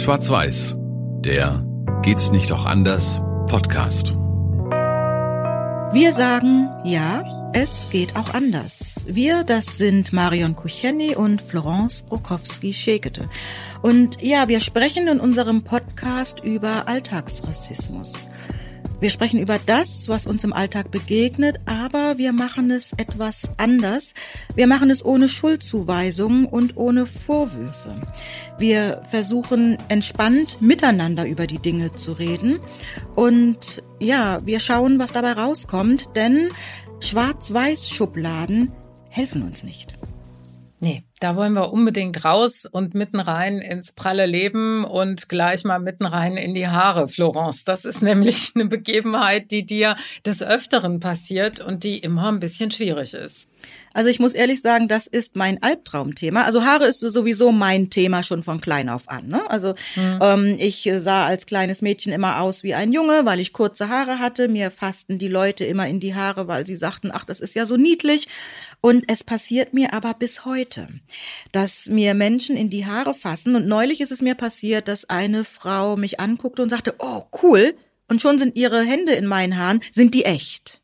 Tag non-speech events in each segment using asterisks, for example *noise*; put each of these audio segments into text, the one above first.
Schwarz-Weiß, der Geht's nicht auch anders Podcast. Wir sagen ja, es geht auch anders. Wir, das sind Marion Kucheni und Florence Brokowski-Schekete. Und ja, wir sprechen in unserem Podcast über Alltagsrassismus. Wir sprechen über das, was uns im Alltag begegnet, aber wir machen es etwas anders. Wir machen es ohne Schuldzuweisungen und ohne Vorwürfe. Wir versuchen entspannt miteinander über die Dinge zu reden und ja, wir schauen, was dabei rauskommt, denn Schwarz-Weiß-Schubladen helfen uns nicht. Nee, da wollen wir unbedingt raus und mitten rein ins pralle Leben und gleich mal mitten rein in die Haare, Florence. Das ist nämlich eine Begebenheit, die dir des Öfteren passiert und die immer ein bisschen schwierig ist. Also ich muss ehrlich sagen, das ist mein Albtraumthema. Also Haare ist sowieso mein Thema schon von klein auf an. Ne? Also mhm. ähm, ich sah als kleines Mädchen immer aus wie ein Junge, weil ich kurze Haare hatte. Mir fassten die Leute immer in die Haare, weil sie sagten, ach, das ist ja so niedlich. Und es passiert mir aber bis heute dass mir Menschen in die Haare fassen. Und neulich ist es mir passiert, dass eine Frau mich anguckte und sagte, oh, cool. Und schon sind ihre Hände in meinen Haaren, sind die echt?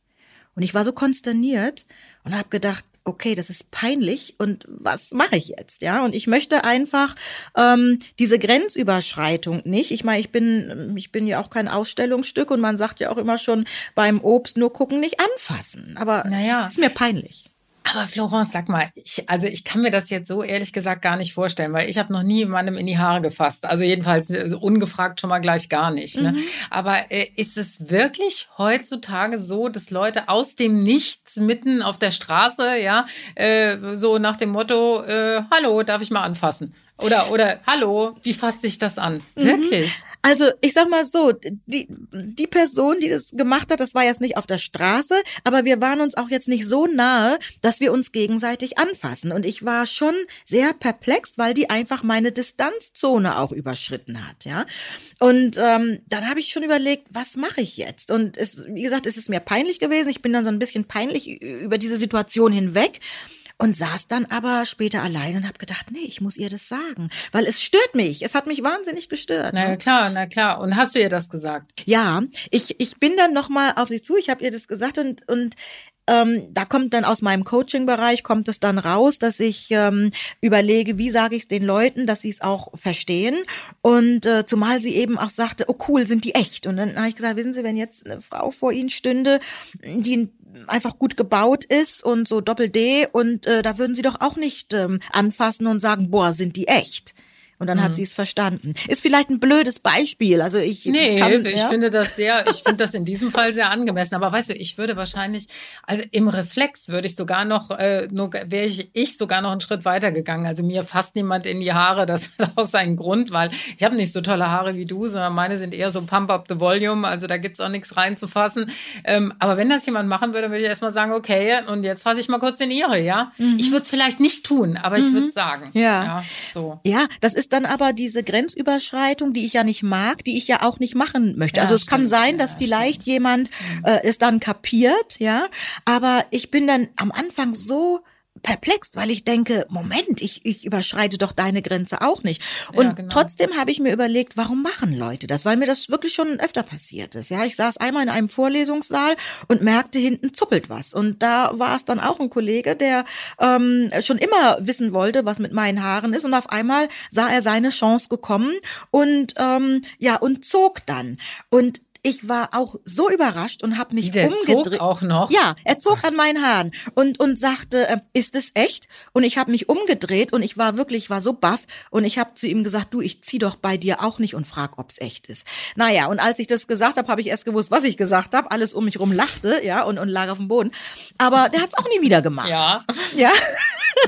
Und ich war so konsterniert und habe gedacht, okay, das ist peinlich und was mache ich jetzt? Ja, und ich möchte einfach ähm, diese Grenzüberschreitung nicht. Ich meine, ich bin, ich bin ja auch kein Ausstellungsstück und man sagt ja auch immer schon beim Obst nur gucken, nicht anfassen. Aber naja. das ist mir peinlich. Aber Florence, sag mal, ich, also ich kann mir das jetzt so ehrlich gesagt gar nicht vorstellen, weil ich habe noch nie jemandem in die Haare gefasst. Also jedenfalls äh, ungefragt schon mal gleich gar nicht. Ne? Mhm. Aber äh, ist es wirklich heutzutage so, dass Leute aus dem Nichts mitten auf der Straße, ja, äh, so nach dem Motto, äh, hallo, darf ich mal anfassen? Oder, oder, hallo, wie fasst sich das an? Mhm. Wirklich? Also, ich sag mal so, die, die Person, die das gemacht hat, das war jetzt nicht auf der Straße, aber wir waren uns auch jetzt nicht so nahe, dass wir uns gegenseitig anfassen. Und ich war schon sehr perplex, weil die einfach meine Distanzzone auch überschritten hat, ja. Und ähm, dann habe ich schon überlegt, was mache ich jetzt? Und es, wie gesagt, es ist mir peinlich gewesen. Ich bin dann so ein bisschen peinlich über diese Situation hinweg und saß dann aber später allein und habe gedacht, nee, ich muss ihr das sagen, weil es stört mich. Es hat mich wahnsinnig gestört. Na ne? klar, na klar. Und hast du ihr das gesagt? Ja, ich, ich bin dann nochmal auf sie zu, ich habe ihr das gesagt und, und ähm, da kommt dann aus meinem Coaching-Bereich, kommt es dann raus, dass ich ähm, überlege, wie sage ich es den Leuten, dass sie es auch verstehen. Und äh, zumal sie eben auch sagte, oh cool, sind die echt. Und dann habe ich gesagt, wissen Sie, wenn jetzt eine Frau vor Ihnen stünde, die einfach gut gebaut ist und so Doppel-D und äh, da würden Sie doch auch nicht ähm, anfassen und sagen, boah, sind die echt. Und dann mhm. hat sie es verstanden. Ist vielleicht ein blödes Beispiel. Also ich nee, kann, ich ja? finde das sehr, ich finde das in diesem Fall sehr angemessen. Aber weißt du, ich würde wahrscheinlich, also im Reflex würde ich sogar noch, äh, nur wäre ich, ich sogar noch einen Schritt weiter gegangen. Also mir fasst niemand in die Haare. Das *laughs* hat auch seinen Grund, weil ich habe nicht so tolle Haare wie du, sondern meine sind eher so Pump up the Volume. Also da gibt's auch nichts reinzufassen. Ähm, aber wenn das jemand machen würde, würde ich erstmal sagen, okay, und jetzt fasse ich mal kurz in ihre, ja. Mhm. Ich würde es vielleicht nicht tun, aber ich würde es sagen. Ja. ja. So. Ja, das ist ist dann aber diese Grenzüberschreitung, die ich ja nicht mag, die ich ja auch nicht machen möchte. Ja, also es stimmt, kann sein, dass ja, vielleicht stimmt. jemand mhm. äh, es dann kapiert, ja, aber ich bin dann am Anfang so perplex, weil ich denke, Moment, ich, ich überschreite doch deine Grenze auch nicht. Und ja, genau. trotzdem habe ich mir überlegt, warum machen Leute das? Weil mir das wirklich schon öfter passiert ist. Ja, ich saß einmal in einem Vorlesungssaal und merkte, hinten zuppelt was. Und da war es dann auch ein Kollege, der ähm, schon immer wissen wollte, was mit meinen Haaren ist. Und auf einmal sah er seine Chance gekommen und ähm, ja, und zog dann. Und ich war auch so überrascht und habe mich der umgedreht. Zog auch noch? Ja, er zog an meinen Haaren und und sagte, äh, ist es echt? Und ich habe mich umgedreht und ich war wirklich, war so baff und ich habe zu ihm gesagt, du, ich zieh doch bei dir auch nicht und frag, ob's echt ist. Naja, und als ich das gesagt habe, habe ich erst gewusst, was ich gesagt habe. Alles um mich rum lachte, ja, und und lag auf dem Boden. Aber der hat's auch nie wieder gemacht. Ja. Ja. *laughs*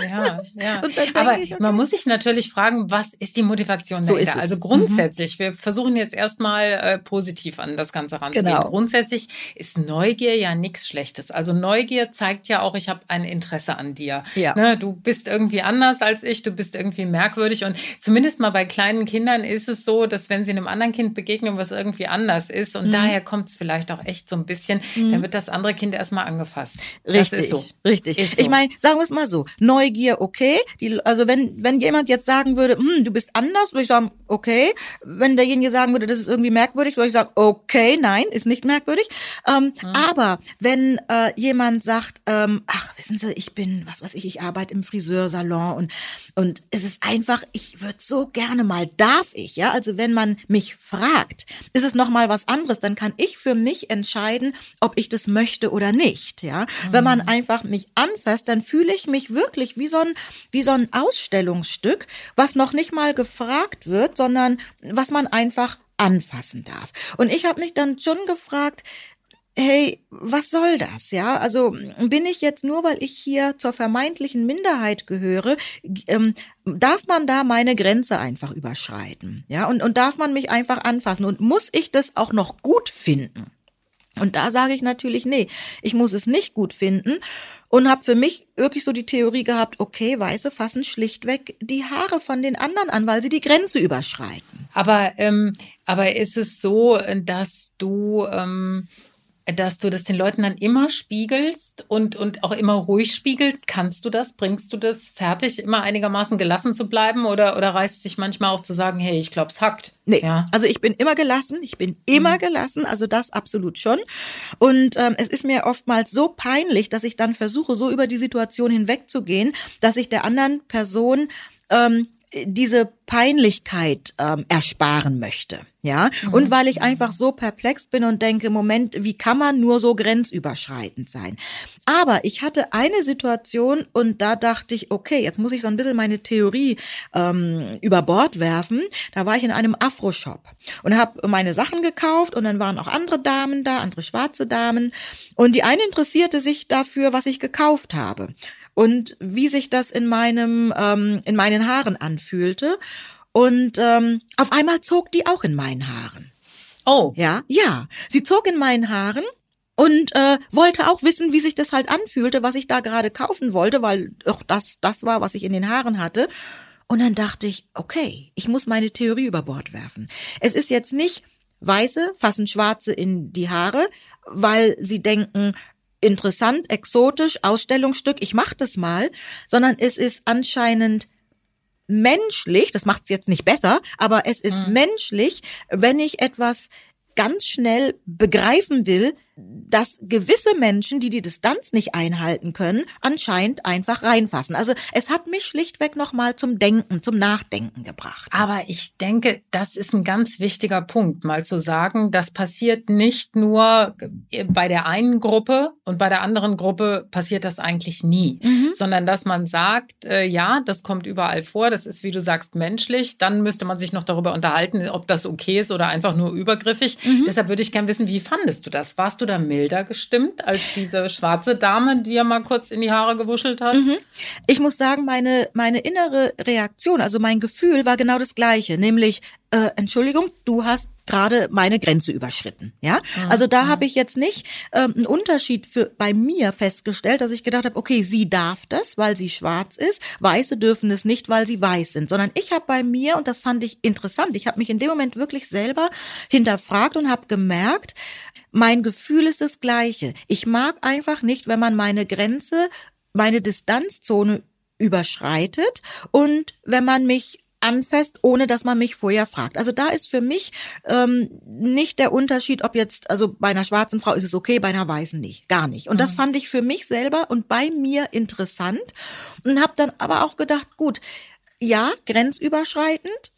Ja, ja. Aber ich, okay. man muss sich natürlich fragen, was ist die Motivation so dahinter? Also grundsätzlich, mhm. wir versuchen jetzt erstmal äh, positiv an das Ganze ranzugehen. Genau. Grundsätzlich ist Neugier ja nichts Schlechtes. Also Neugier zeigt ja auch, ich habe ein Interesse an dir. Ja. Ne, du bist irgendwie anders als ich, du bist irgendwie merkwürdig und zumindest mal bei kleinen Kindern ist es so, dass wenn sie einem anderen Kind begegnen, was irgendwie anders ist und mhm. daher kommt es vielleicht auch echt so ein bisschen, mhm. dann wird das andere Kind erstmal angefasst. Richtig, so. richtig. Ist so. Ich meine, sagen wir es mal so, Neugier Neugier, okay. Die, also wenn, wenn jemand jetzt sagen würde, hm, du bist anders, würde ich sagen, okay. Wenn derjenige sagen würde, das ist irgendwie merkwürdig, würde ich sagen, okay, nein, ist nicht merkwürdig. Ähm, mhm. Aber wenn äh, jemand sagt, ähm, ach, wissen Sie, ich bin, was weiß ich, ich arbeite im Friseursalon und, und es ist einfach, ich würde so gerne mal, darf ich, ja? Also wenn man mich fragt, ist es nochmal was anderes, dann kann ich für mich entscheiden, ob ich das möchte oder nicht, ja? Mhm. Wenn man einfach mich anfasst, dann fühle ich mich wirklich wie so ein, wie so ein Ausstellungsstück, was noch nicht mal gefragt wird, sondern was man einfach anfassen darf. Und ich habe mich dann schon gefragt, hey, was soll das? Ja, also bin ich jetzt nur, weil ich hier zur vermeintlichen Minderheit gehöre, ähm, darf man da meine Grenze einfach überschreiten? Ja, und, und darf man mich einfach anfassen? Und muss ich das auch noch gut finden? Und da sage ich natürlich, nee, ich muss es nicht gut finden und habe für mich wirklich so die Theorie gehabt, okay, Weiße fassen schlichtweg die Haare von den anderen an, weil sie die Grenze überschreiten. Aber, ähm, aber ist es so, dass du ähm, dass du das den Leuten dann immer spiegelst und, und auch immer ruhig spiegelst. Kannst du das? Bringst du das fertig, immer einigermaßen gelassen zu bleiben oder, oder reißt sich manchmal auch zu sagen, hey, ich glaube, es hackt? Nee, ja. also ich bin immer gelassen, ich bin immer mhm. gelassen, also das absolut schon. Und ähm, es ist mir oftmals so peinlich, dass ich dann versuche, so über die Situation hinwegzugehen, dass ich der anderen Person ähm, diese Peinlichkeit ähm, ersparen möchte, ja, mhm. und weil ich einfach so perplex bin und denke, Moment, wie kann man nur so grenzüberschreitend sein? Aber ich hatte eine Situation und da dachte ich, okay, jetzt muss ich so ein bisschen meine Theorie ähm, über Bord werfen. Da war ich in einem Afro-Shop und habe meine Sachen gekauft und dann waren auch andere Damen da, andere schwarze Damen und die eine interessierte sich dafür, was ich gekauft habe und wie sich das in meinem ähm, in meinen Haaren anfühlte und ähm, auf einmal zog die auch in meinen Haaren. Oh. Ja, ja. Sie zog in meinen Haaren und äh, wollte auch wissen, wie sich das halt anfühlte, was ich da gerade kaufen wollte, weil doch das das war, was ich in den Haaren hatte. Und dann dachte ich, okay, ich muss meine Theorie über Bord werfen. Es ist jetzt nicht Weiße fassen Schwarze in die Haare, weil sie denken, interessant, exotisch, Ausstellungsstück, ich mach das mal, sondern es ist anscheinend menschlich, das macht es jetzt nicht besser, aber es ist mhm. menschlich, wenn ich etwas ganz schnell begreifen will, dass gewisse Menschen, die die Distanz nicht einhalten können, anscheinend einfach reinfassen. Also es hat mich schlichtweg nochmal zum Denken, zum Nachdenken gebracht. Aber ich denke, das ist ein ganz wichtiger Punkt, mal zu sagen, das passiert nicht nur bei der einen Gruppe und bei der anderen Gruppe passiert das eigentlich nie, mhm. sondern dass man sagt, äh, ja, das kommt überall vor, das ist, wie du sagst, menschlich. Dann müsste man sich noch darüber unterhalten, ob das okay ist oder einfach nur übergriffig. Mhm. Deshalb würde ich gerne wissen, wie fandest du das? Warst du da milder gestimmt als diese schwarze Dame, die ja mal kurz in die Haare gewuschelt hat? Mhm. Ich muss sagen, meine, meine innere Reaktion, also mein Gefühl war genau das gleiche, nämlich, äh, Entschuldigung, du hast gerade meine Grenze überschritten. Ja, also da mhm. habe ich jetzt nicht ähm, einen Unterschied für bei mir festgestellt, dass ich gedacht habe, okay, sie darf das, weil sie schwarz ist, Weiße dürfen es nicht, weil sie weiß sind, sondern ich habe bei mir und das fand ich interessant. Ich habe mich in dem Moment wirklich selber hinterfragt und habe gemerkt, mein Gefühl ist das gleiche. Ich mag einfach nicht, wenn man meine Grenze, meine Distanzzone überschreitet und wenn man mich anfasst, ohne dass man mich vorher fragt. Also da ist für mich ähm, nicht der Unterschied, ob jetzt, also bei einer schwarzen Frau ist es okay, bei einer weißen nicht, gar nicht. Und mhm. das fand ich für mich selber und bei mir interessant und habe dann aber auch gedacht, gut, ja, grenzüberschreitend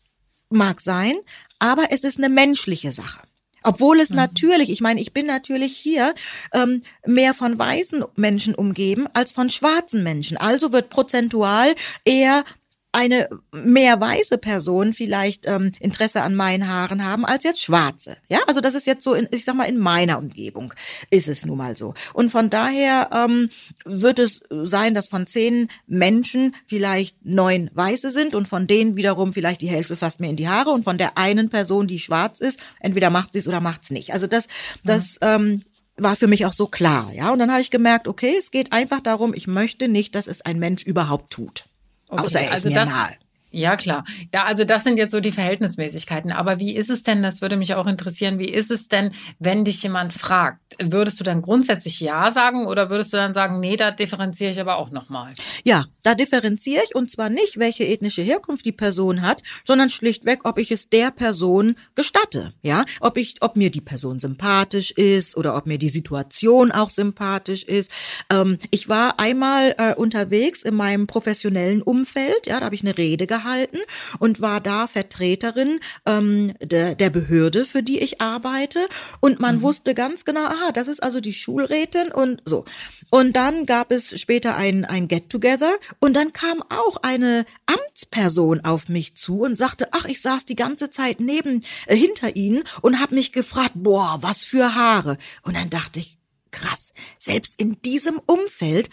mag sein, aber es ist eine menschliche Sache. Obwohl es mhm. natürlich, ich meine, ich bin natürlich hier ähm, mehr von weißen Menschen umgeben als von schwarzen Menschen. Also wird prozentual eher eine mehr weiße Person vielleicht ähm, Interesse an meinen Haaren haben als jetzt schwarze. Ja, also das ist jetzt so, in, ich sag mal, in meiner Umgebung ist es nun mal so. Und von daher ähm, wird es sein, dass von zehn Menschen vielleicht neun weiße sind und von denen wiederum vielleicht die Hälfte fast mir in die Haare und von der einen Person, die schwarz ist, entweder macht sie es oder macht es nicht. Also das, das ähm, war für mich auch so klar, ja. Und dann habe ich gemerkt, okay, es geht einfach darum, ich möchte nicht, dass es ein Mensch überhaupt tut. Okay, Außer er ist also mir das, nahe. Ja, klar. Da, also das sind jetzt so die Verhältnismäßigkeiten. Aber wie ist es denn, das würde mich auch interessieren, wie ist es denn, wenn dich jemand fragt? Würdest du dann grundsätzlich Ja sagen oder würdest du dann sagen, nee, da differenziere ich aber auch nochmal? Ja, da differenziere ich und zwar nicht, welche ethnische Herkunft die Person hat, sondern schlichtweg, ob ich es der Person gestatte. Ja, ob ich, ob mir die Person sympathisch ist oder ob mir die Situation auch sympathisch ist. Ähm, ich war einmal äh, unterwegs in meinem professionellen Umfeld, ja, da habe ich eine Rede gehabt gehalten und war da Vertreterin ähm, der, der Behörde, für die ich arbeite. Und man mhm. wusste ganz genau, aha, das ist also die Schulrätin und so. Und dann gab es später ein, ein Get-Together und dann kam auch eine Amtsperson auf mich zu und sagte, ach, ich saß die ganze Zeit neben, äh, hinter Ihnen und habe mich gefragt, boah, was für Haare. Und dann dachte ich, krass, selbst in diesem Umfeld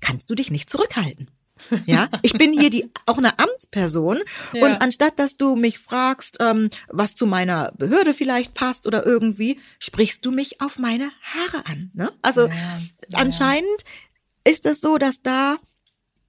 kannst du dich nicht zurückhalten. Ja, ich bin hier die auch eine Amtsperson *laughs* ja. und anstatt dass du mich fragst, ähm, was zu meiner Behörde vielleicht passt oder irgendwie, sprichst du mich auf meine Haare an. Ne? Also ja, ja. anscheinend ist es so, dass da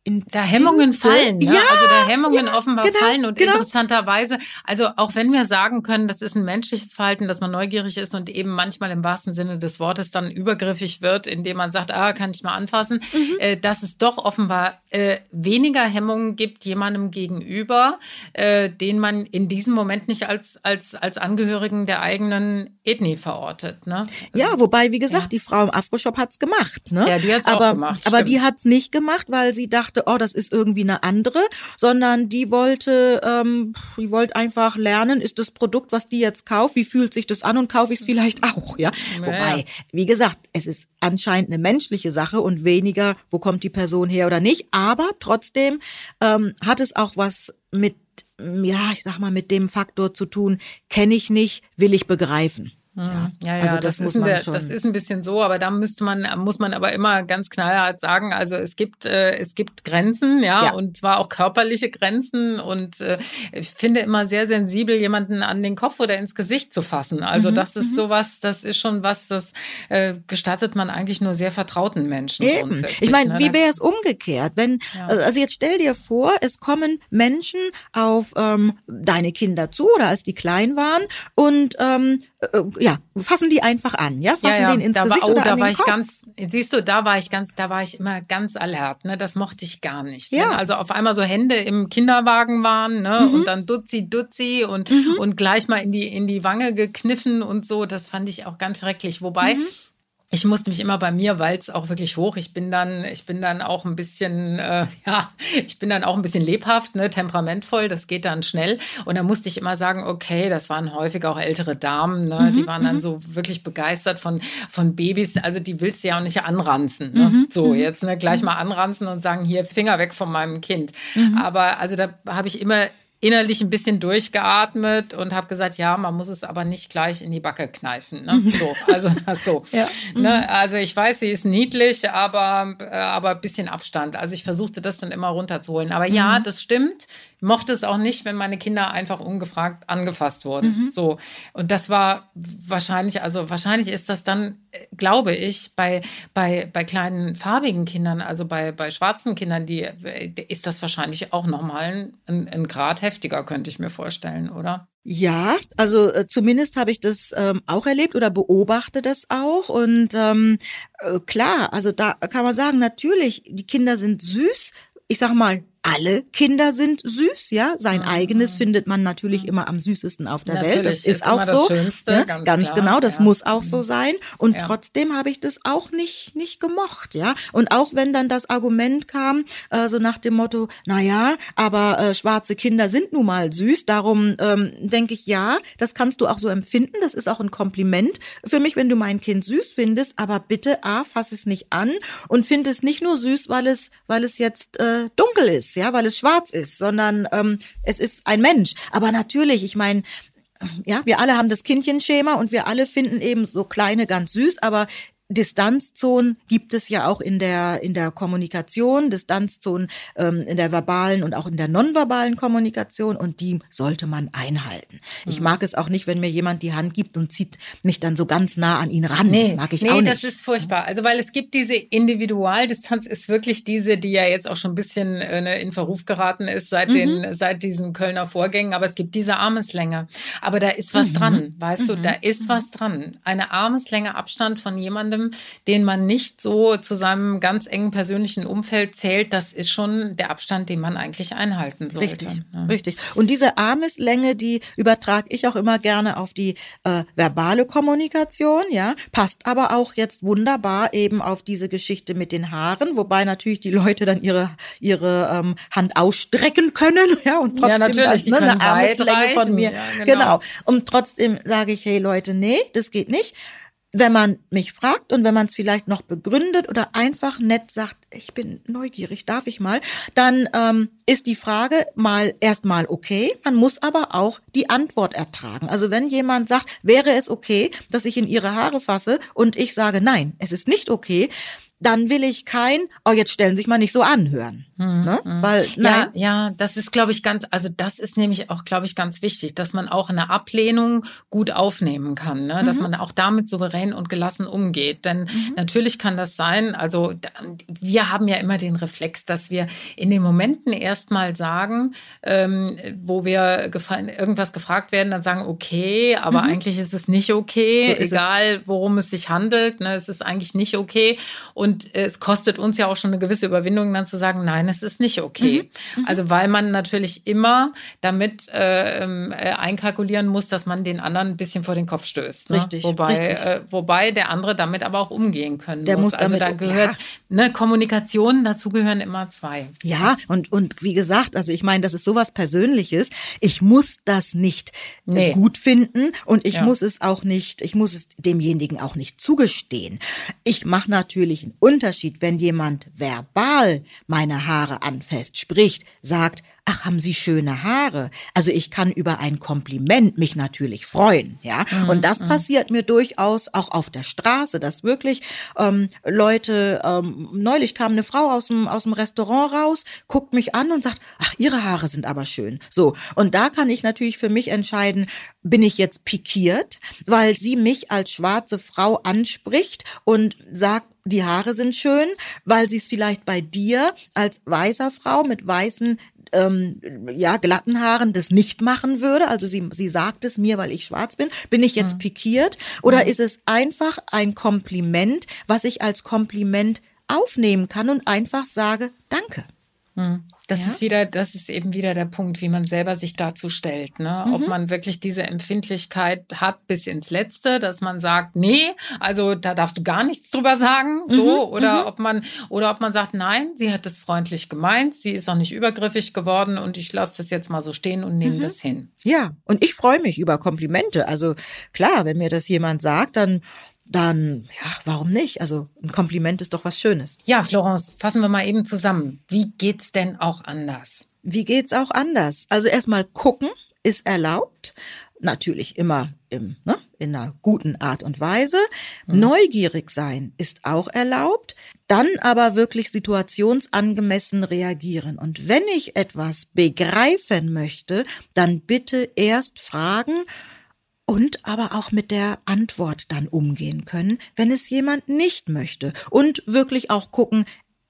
da Hemmungen fallen, ne? ja, also da Hemmungen ja, offenbar genau, fallen und genau. interessanterweise, also auch wenn wir sagen können, das ist ein menschliches Verhalten, dass man neugierig ist und eben manchmal im wahrsten Sinne des Wortes dann übergriffig wird, indem man sagt, ah, kann ich mal anfassen, mhm. äh, dass es doch offenbar äh, weniger Hemmungen gibt jemandem gegenüber, äh, den man in diesem Moment nicht als als als Angehörigen der eigenen Ethnie verortet. Ne? Ja, wobei wie gesagt, ja. die Frau im Afroshop hat's gemacht, ne? Ja, die hat's aber, auch gemacht. Aber stimmt. die hat's nicht gemacht, weil sie dachte dachte, oh, das ist irgendwie eine andere, sondern die wollte, ähm, die wollte einfach lernen, ist das Produkt, was die jetzt kauft, wie fühlt sich das an und kaufe ich es vielleicht auch, ja? ja. Wobei, wie gesagt, es ist anscheinend eine menschliche Sache und weniger, wo kommt die Person her oder nicht, aber trotzdem ähm, hat es auch was mit ja, ich sag mal, mit dem Faktor zu tun, kenne ich nicht, will ich begreifen. Ja, ja, ja also das, das, ist ein, das ist ein bisschen so, aber da müsste man, muss man aber immer ganz knallhart sagen, also es gibt, äh, es gibt Grenzen, ja, ja, und zwar auch körperliche Grenzen und äh, ich finde immer sehr sensibel, jemanden an den Kopf oder ins Gesicht zu fassen. Also mhm, das ist mhm. sowas, das ist schon was, das äh, gestattet man eigentlich nur sehr vertrauten Menschen. Eben. Ich meine, ne? wie wäre es umgekehrt, wenn, ja. also jetzt stell dir vor, es kommen Menschen auf ähm, deine Kinder zu oder als die klein waren und ähm, äh, ja, fassen die einfach an, ja, fassen ja, ja. den ins da Gesicht war, oh, oder da an war ich Kopf. ganz, siehst du, da war ich ganz, da war ich immer ganz alert, ne, das mochte ich gar nicht. Ja. Wenn also auf einmal so Hände im Kinderwagen waren, ne, mhm. und dann Dutzi, Dutzi und, mhm. und gleich mal in die, in die Wange gekniffen und so, das fand ich auch ganz schrecklich. Wobei, mhm ich musste mich immer bei mir, weil es auch wirklich hoch. Ich bin dann, ich bin dann auch ein bisschen, äh, *laughs* ja, ich bin dann auch ein bisschen lebhaft, ne, temperamentvoll. Das geht dann schnell. Und da musste ich immer sagen, okay, das waren häufig auch ältere Damen, ne, mhm, die waren dann mhm. so wirklich begeistert von von Babys. Also die willst du ja auch nicht anranzen. Ne? Mhm, so mhm. jetzt ne, gleich mal anranzen und sagen, hier Finger weg von meinem Kind. Mhm. Aber also da habe ich immer innerlich ein bisschen durchgeatmet und habe gesagt, ja, man muss es aber nicht gleich in die Backe kneifen. Ne? Mhm. So, also *laughs* das so. ja. ne? Mhm. Also ich weiß, sie ist niedlich, aber äh, aber ein bisschen Abstand. Also ich versuchte das dann immer runterzuholen. Aber ja, mhm. das stimmt mochte es auch nicht, wenn meine Kinder einfach ungefragt angefasst wurden. Mhm. So. Und das war wahrscheinlich, also wahrscheinlich ist das dann, glaube ich, bei, bei, bei kleinen farbigen Kindern, also bei, bei schwarzen Kindern, die, ist das wahrscheinlich auch nochmal ein, ein Grad heftiger, könnte ich mir vorstellen, oder? Ja, also äh, zumindest habe ich das ähm, auch erlebt oder beobachte das auch. Und ähm, äh, klar, also da kann man sagen, natürlich, die Kinder sind süß. Ich sag mal, alle Kinder sind süß, ja. Sein mhm. eigenes findet man natürlich immer am süßesten auf der Welt. Das ist, ist auch so. Schönste, ja? Ganz, ganz genau, das ja. muss auch so mhm. sein. Und ja. trotzdem habe ich das auch nicht, nicht gemocht, ja. Und auch wenn dann das Argument kam, äh, so nach dem Motto, na ja, aber äh, schwarze Kinder sind nun mal süß, darum ähm, denke ich, ja, das kannst du auch so empfinden. Das ist auch ein Kompliment für mich, wenn du mein Kind süß findest, aber bitte, A, fass es nicht an und find es nicht nur süß, weil es, weil es jetzt äh, dunkel ist ist, ja, weil es schwarz ist, sondern ähm, es ist ein Mensch. Aber natürlich, ich meine, ja, wir alle haben das Kindchenschema und wir alle finden eben so kleine ganz süß, aber Distanzzonen gibt es ja auch in der, in der Kommunikation, Distanzzonen ähm, in der verbalen und auch in der nonverbalen Kommunikation und die sollte man einhalten. Mhm. Ich mag es auch nicht, wenn mir jemand die Hand gibt und zieht mich dann so ganz nah an ihn ran. Nee, das mag ich nee, auch nicht. Nee, das ist furchtbar. Also weil es gibt diese Individualdistanz, ist wirklich diese, die ja jetzt auch schon ein bisschen äh, in Verruf geraten ist seit, mhm. den, seit diesen Kölner Vorgängen, aber es gibt diese Armeslänge. Aber da ist was mhm. dran, weißt du, da mhm. ist was dran. Eine Armeslänge Abstand von jemandem, jemandem, den man nicht so zu seinem ganz engen persönlichen Umfeld zählt, das ist schon der Abstand, den man eigentlich einhalten sollte. Richtig, ja. richtig. Und diese Armeslänge, die übertrage ich auch immer gerne auf die äh, verbale Kommunikation, ja, passt aber auch jetzt wunderbar eben auf diese Geschichte mit den Haaren, wobei natürlich die Leute dann ihre ihre ähm, Hand ausstrecken können, ja, und trotzdem ja, natürlich, das, ne, eine Armeslänge von mir. Ja, genau. genau. Und trotzdem sage ich, hey Leute, nee, das geht nicht wenn man mich fragt und wenn man es vielleicht noch begründet oder einfach nett sagt, ich bin neugierig, darf ich mal, dann ähm, ist die Frage mal erstmal okay. Man muss aber auch die Antwort ertragen. Also wenn jemand sagt, wäre es okay, dass ich in ihre Haare fasse und ich sage, nein, es ist nicht okay, dann will ich kein, oh, jetzt stellen Sie sich mal nicht so anhören. Mhm. Ne? Hm. Weil, nein. Ja, ja, das ist, glaube ich, ganz, also das ist nämlich auch, glaube ich, ganz wichtig, dass man auch eine Ablehnung gut aufnehmen kann, ne? dass mhm. man auch damit souverän und gelassen umgeht. Denn mhm. natürlich kann das sein, also wir haben ja immer den Reflex, dass wir in den Momenten erstmal sagen, ähm, wo wir gefa irgendwas gefragt werden, dann sagen, okay, aber mhm. eigentlich ist es nicht okay, so egal worum es sich handelt, ne? es ist eigentlich nicht okay. Und es kostet uns ja auch schon eine gewisse Überwindung, dann zu sagen, nein, es ist nicht okay. Mhm. Mhm. Also weil man natürlich immer damit äh, ähm, äh, einkalkulieren muss, dass man den anderen ein bisschen vor den Kopf stößt. Ne? Richtig. Wobei, richtig. Äh, wobei der andere damit aber auch umgehen können der muss. muss also da gehört ja. ne, Kommunikation, dazu gehören immer zwei. Ja, und, und wie gesagt, also ich meine, das ist sowas Persönliches. Ich muss das nicht äh, nee. gut finden und ich ja. muss es auch nicht, ich muss es demjenigen auch nicht zugestehen. Ich mache natürlich einen Unterschied, wenn jemand verbal meine Haare Haare anfasst, spricht, sagt, ach, haben Sie schöne Haare. Also ich kann über ein Kompliment mich natürlich freuen, ja. Mhm. Und das mhm. passiert mir durchaus auch auf der Straße, dass wirklich ähm, Leute, ähm, neulich kam eine Frau aus dem, aus dem Restaurant raus, guckt mich an und sagt, ach, Ihre Haare sind aber schön. So. Und da kann ich natürlich für mich entscheiden, bin ich jetzt pikiert, weil sie mich als schwarze Frau anspricht und sagt, die Haare sind schön, weil sie es vielleicht bei dir als weißer Frau mit weißen ähm, ja, glatten Haaren das nicht machen würde. Also sie, sie sagt es mir, weil ich schwarz bin. Bin ich jetzt mhm. pikiert? Oder mhm. ist es einfach ein Kompliment, was ich als Kompliment aufnehmen kann und einfach sage, danke. Mhm. Das ja? ist wieder, das ist eben wieder der Punkt, wie man selber sich dazu stellt. Ne? Mhm. Ob man wirklich diese Empfindlichkeit hat bis ins Letzte, dass man sagt, nee, also da darfst du gar nichts drüber sagen, so, mhm. oder mhm. ob man, oder ob man sagt, nein, sie hat es freundlich gemeint, sie ist auch nicht übergriffig geworden und ich lasse das jetzt mal so stehen und nehme mhm. das hin. Ja, und ich freue mich über Komplimente. Also klar, wenn mir das jemand sagt, dann dann ja, warum nicht? Also ein Kompliment ist doch was Schönes. Ja, Florence, fassen wir mal eben zusammen. Wie geht's denn auch anders? Wie geht's auch anders? Also erstmal gucken ist erlaubt, natürlich immer im, ne, in einer guten Art und Weise. Mhm. Neugierig sein ist auch erlaubt, dann aber wirklich situationsangemessen reagieren. Und wenn ich etwas begreifen möchte, dann bitte erst fragen, und aber auch mit der Antwort dann umgehen können, wenn es jemand nicht möchte. Und wirklich auch gucken,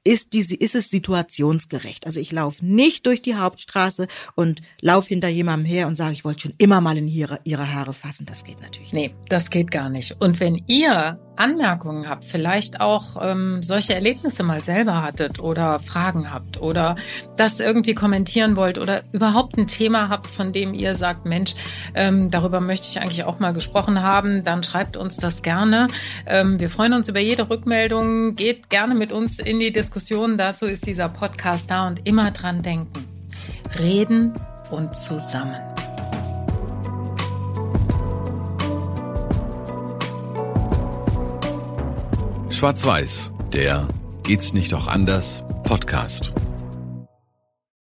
ist, diese, ist es situationsgerecht. Also ich laufe nicht durch die Hauptstraße und laufe hinter jemandem her und sage, ich wollte schon immer mal in ihre, ihre Haare fassen. Das geht natürlich nicht. Nee, das geht gar nicht. Und wenn ihr Anmerkungen habt, vielleicht auch ähm, solche Erlebnisse mal selber hattet oder Fragen habt oder das irgendwie kommentieren wollt oder überhaupt ein Thema habt, von dem ihr sagt, Mensch, ähm, darüber möchte ich eigentlich auch mal gesprochen haben, dann schreibt uns das gerne. Ähm, wir freuen uns über jede Rückmeldung. Geht gerne mit uns in die Diskussion. Dazu ist dieser Podcast da und immer dran denken. Reden und zusammen. Schwarz-Weiß, der Geht's nicht auch anders Podcast.